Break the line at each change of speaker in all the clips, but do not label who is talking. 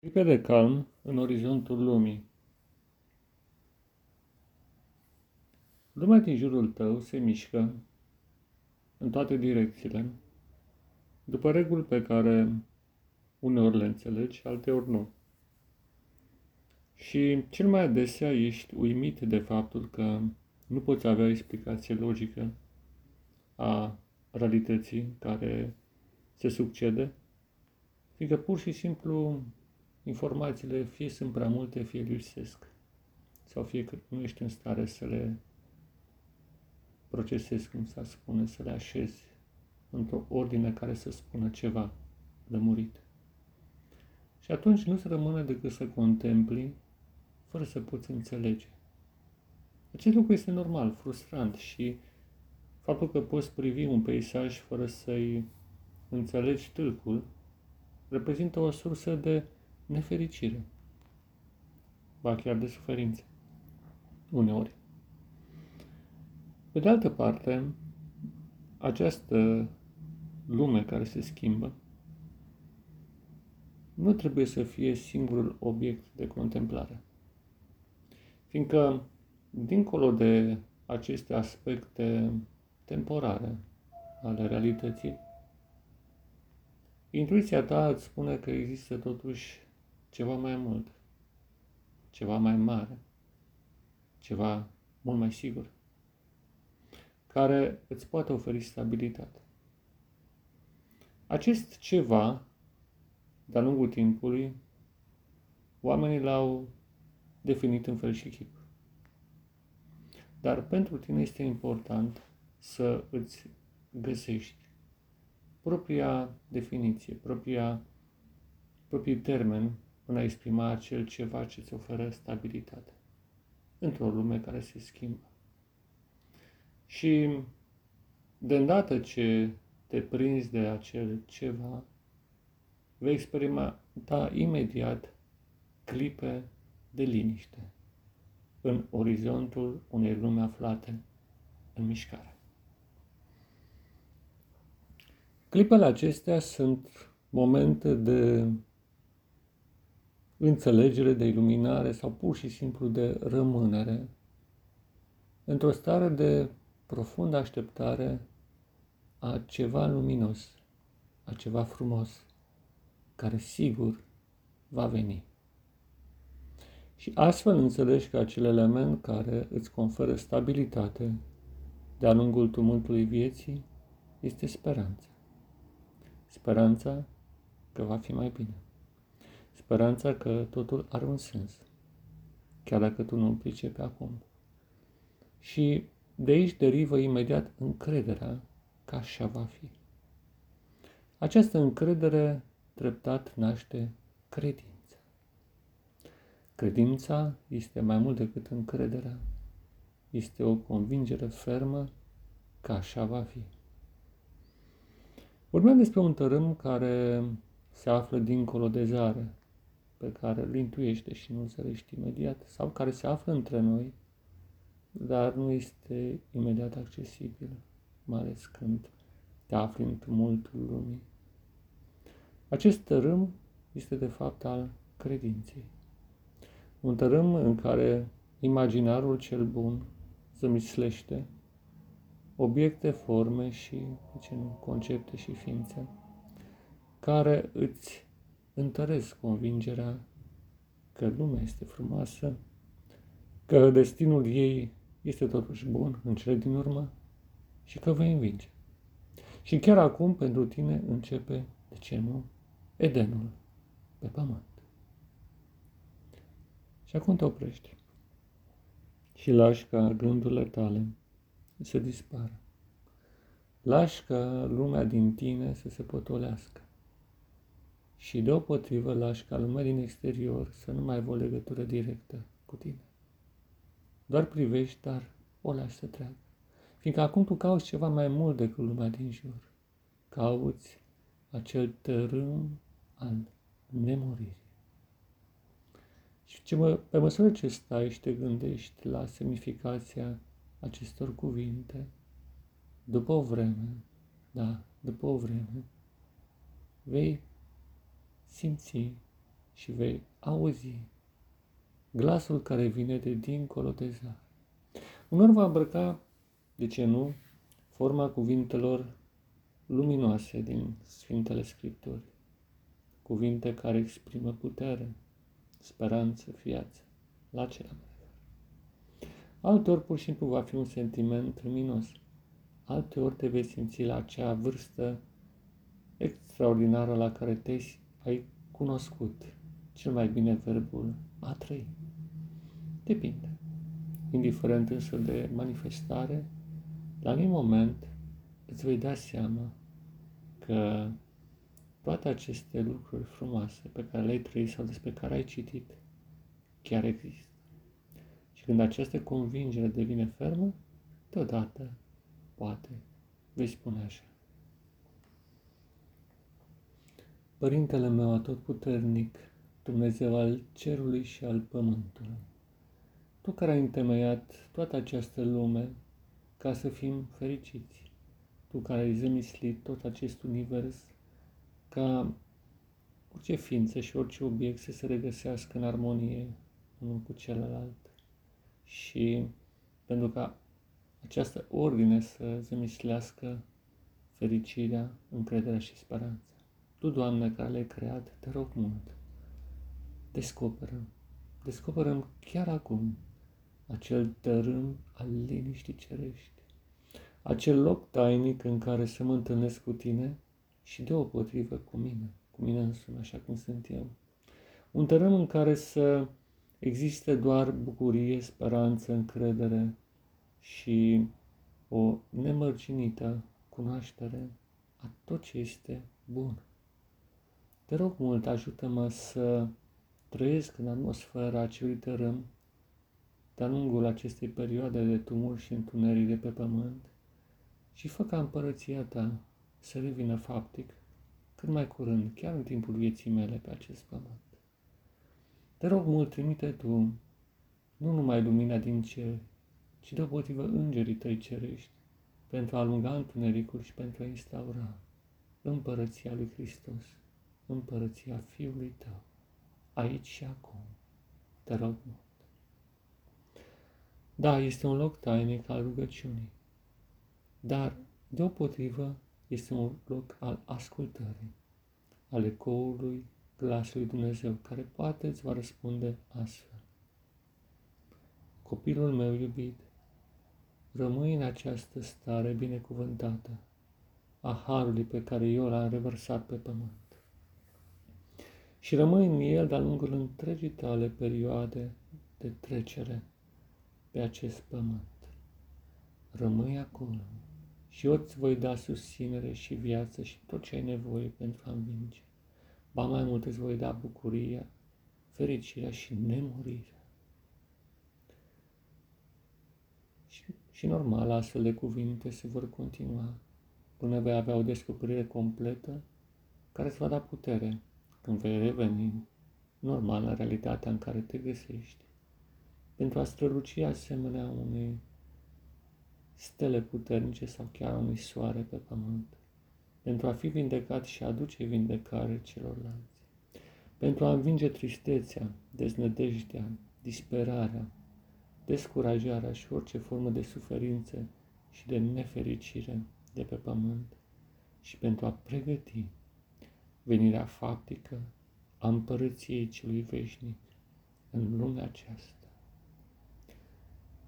Clipe de calm în orizontul lumii. Lumea din jurul tău se mișcă în toate direcțiile, după reguli pe care uneori le înțelegi, alteori nu. Și cel mai adesea ești uimit de faptul că nu poți avea explicație logică a realității care se succede, fiindcă pur și simplu informațiile fie sunt prea multe, fie lipsesc. Sau fie că nu ești în stare să le procesezi, cum s-ar spune, să le așezi într-o ordine care să spună ceva lămurit. Și atunci nu se rămâne decât să contempli fără să poți înțelege. Acest lucru este normal, frustrant și faptul că poți privi un peisaj fără să-i înțelegi tâlcul reprezintă o sursă de nefericire, ba chiar de suferință, uneori. Pe de altă parte, această lume care se schimbă nu trebuie să fie singurul obiect de contemplare. Fiindcă, dincolo de aceste aspecte temporare ale realității, intuiția ta îți spune că există totuși ceva mai mult, ceva mai mare, ceva mult mai sigur, care îți poate oferi stabilitate. Acest ceva, de-a lungul timpului, oamenii l-au definit în fel și chip. Dar pentru tine este important să îți găsești propria definiție, propria, proprii termen în a exprima acel ceva ce îți oferă stabilitate într-o lume care se schimbă. Și de îndată ce te prinzi de acel ceva, vei experimenta imediat clipe de liniște în orizontul unei lume aflate în mișcare. Clipele acestea sunt momente de înțelegere, de iluminare sau pur și simplu de rămânere într-o stare de profundă așteptare a ceva luminos, a ceva frumos, care sigur va veni. Și astfel înțelegi că acel element care îți conferă stabilitate de-a lungul tumultului vieții este speranța. Speranța că va fi mai bine. Speranța că totul are un sens, chiar dacă tu nu îl pricepi acum. Și de aici derivă imediat încrederea că așa va fi. Această încredere treptat naște credința. Credința este mai mult decât încrederea. Este o convingere fermă că așa va fi. Vorbeam despre un tărâm care se află dincolo de zare, pe care îl intuiește și nu înțelești imediat, sau care se află între noi, dar nu este imediat accesibil, mai ales când te afli în tumultul lumii. Acest tărâm este de fapt al credinței. Un tărâm în care imaginarul cel bun zămislește obiecte, forme și, de ce nu, concepte și ființe, care îți întăresc convingerea că lumea este frumoasă, că destinul ei este totuși bun în cele din urmă și că vei învinge. Și chiar acum pentru tine începe, de ce nu, Edenul pe pământ. Și acum te oprești și lași ca gândurile tale să dispară. Lași ca lumea din tine să se potolească și deopotrivă lași ca lumea din exterior să nu mai aibă o legătură directă cu tine. Doar privești, dar o lași să treacă. Fiindcă acum tu cauți ceva mai mult decât lumea din jur. Cauți acel tărâm al nemuririi. Și ce mă, pe măsură ce stai și te gândești la semnificația acestor cuvinte, după o vreme, da, după o vreme, vei simți și vei auzi glasul care vine de dincolo de zare. Unor va îmbrăca, de ce nu, forma cuvintelor luminoase din Sfintele Scripturi, cuvinte care exprimă putere, speranță, viață, la acela mă refer. Alteori pur și simplu va fi un sentiment luminos, alteori te vei simți la acea vârstă extraordinară la care te ai cunoscut, cel mai bine verbul a trăi. Depinde. Indiferent însă de manifestare, la un moment îți vei da seama că toate aceste lucruri frumoase pe care le-ai trăit sau despre care ai citit chiar există. Și când această convingere devine fermă, deodată, poate, vei spune așa. Părintele meu atotputernic, Dumnezeu al cerului și al pământului, Tu care ai întemeiat toată această lume ca să fim fericiți, Tu care ai zămislit tot acest univers ca orice ființă și orice obiect să se regăsească în armonie unul cu celălalt. Și pentru ca această ordine să zămislească fericirea, încrederea și speranța. Tu, Doamne, care le-ai creat, te rog mult, descoperă, descoperă chiar acum acel tărâm al liniștii cerești, acel loc tainic în care să mă întâlnesc cu tine și deopotrivă cu mine, cu mine însumi, așa cum sunt eu. Un tărâm în care să existe doar bucurie, speranță, încredere și o nemărginită cunoaștere a tot ce este bun. Te rog mult, ajută-mă să trăiesc în atmosfera acelui tărâm de-a lungul acestei perioade de tumul și întuneric de pe pământ și fă ca împărăția ta să revină faptic cât mai curând, chiar în timpul vieții mele pe acest pământ. Te rog mult, trimite Tu nu numai lumina din cer, ci deopotrivă îngerii Tăi cerești, pentru a alunga întunericul și pentru a instaura împărăția lui Hristos, împărăția Fiului Tău, aici și acum. Te rog mult. Da, este un loc tainic al rugăciunii, dar deopotrivă este un loc al ascultării, al ecoului glasului Dumnezeu, care poate îți va răspunde astfel. Copilul meu iubit, rămâi în această stare binecuvântată a harului pe care eu l-am revărsat pe pământ. Și rămâi în el de-a lungul întregii tale perioade de trecere pe acest pământ. Rămâi acolo și eu îți voi da susținere și viață și tot ce ai nevoie pentru a învinge. Ba mai mult îți voi da bucuria, fericirea și nemurirea. Și, și normal, astfel de cuvinte se vor continua până vei avea o descoperire completă care îți va da putere când vei reveni normal în realitatea în care te găsești. Pentru a străluci asemenea unei stele puternice sau chiar unui soare pe pământ, pentru a fi vindecat și a aduce vindecare celorlalți, pentru a învinge tristețea, deznădejdea, disperarea, descurajarea și orice formă de suferință și de nefericire de pe pământ. Și pentru a pregăti venirea faptică a împărăției celui veșnic în lumea aceasta.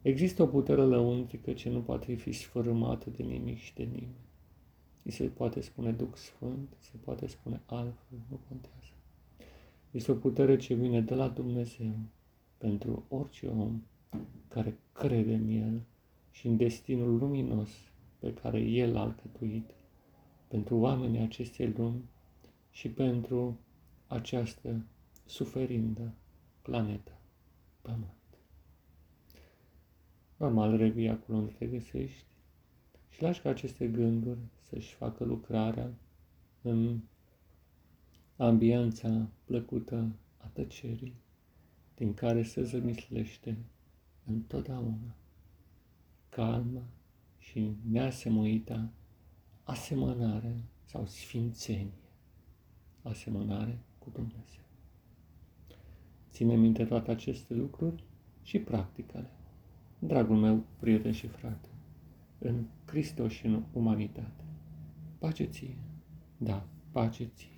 Există o putere lăuntrică ce nu poate fi sfărâmată de nimic și de nimeni. I se poate spune Duh Sfânt, se poate spune altfel, nu contează. Este o putere ce vine de la Dumnezeu pentru orice om care crede în El și în destinul luminos pe care El l-a alcătuit pentru oamenii acestei lumi și pentru această suferindă planetă, Pământ. Normal, revii acolo unde te găsești și lași ca aceste gânduri să-și facă lucrarea în ambianța plăcută a tăcerii, din care se zămislește întotdeauna calma și neasemuita asemănare sau sfințenie, asemănare cu Dumnezeu. Ține minte toate aceste lucruri și practică-le. Dragul meu, prieten și frate, în Hristos și în umanitate. Pace ție, da, pace ție.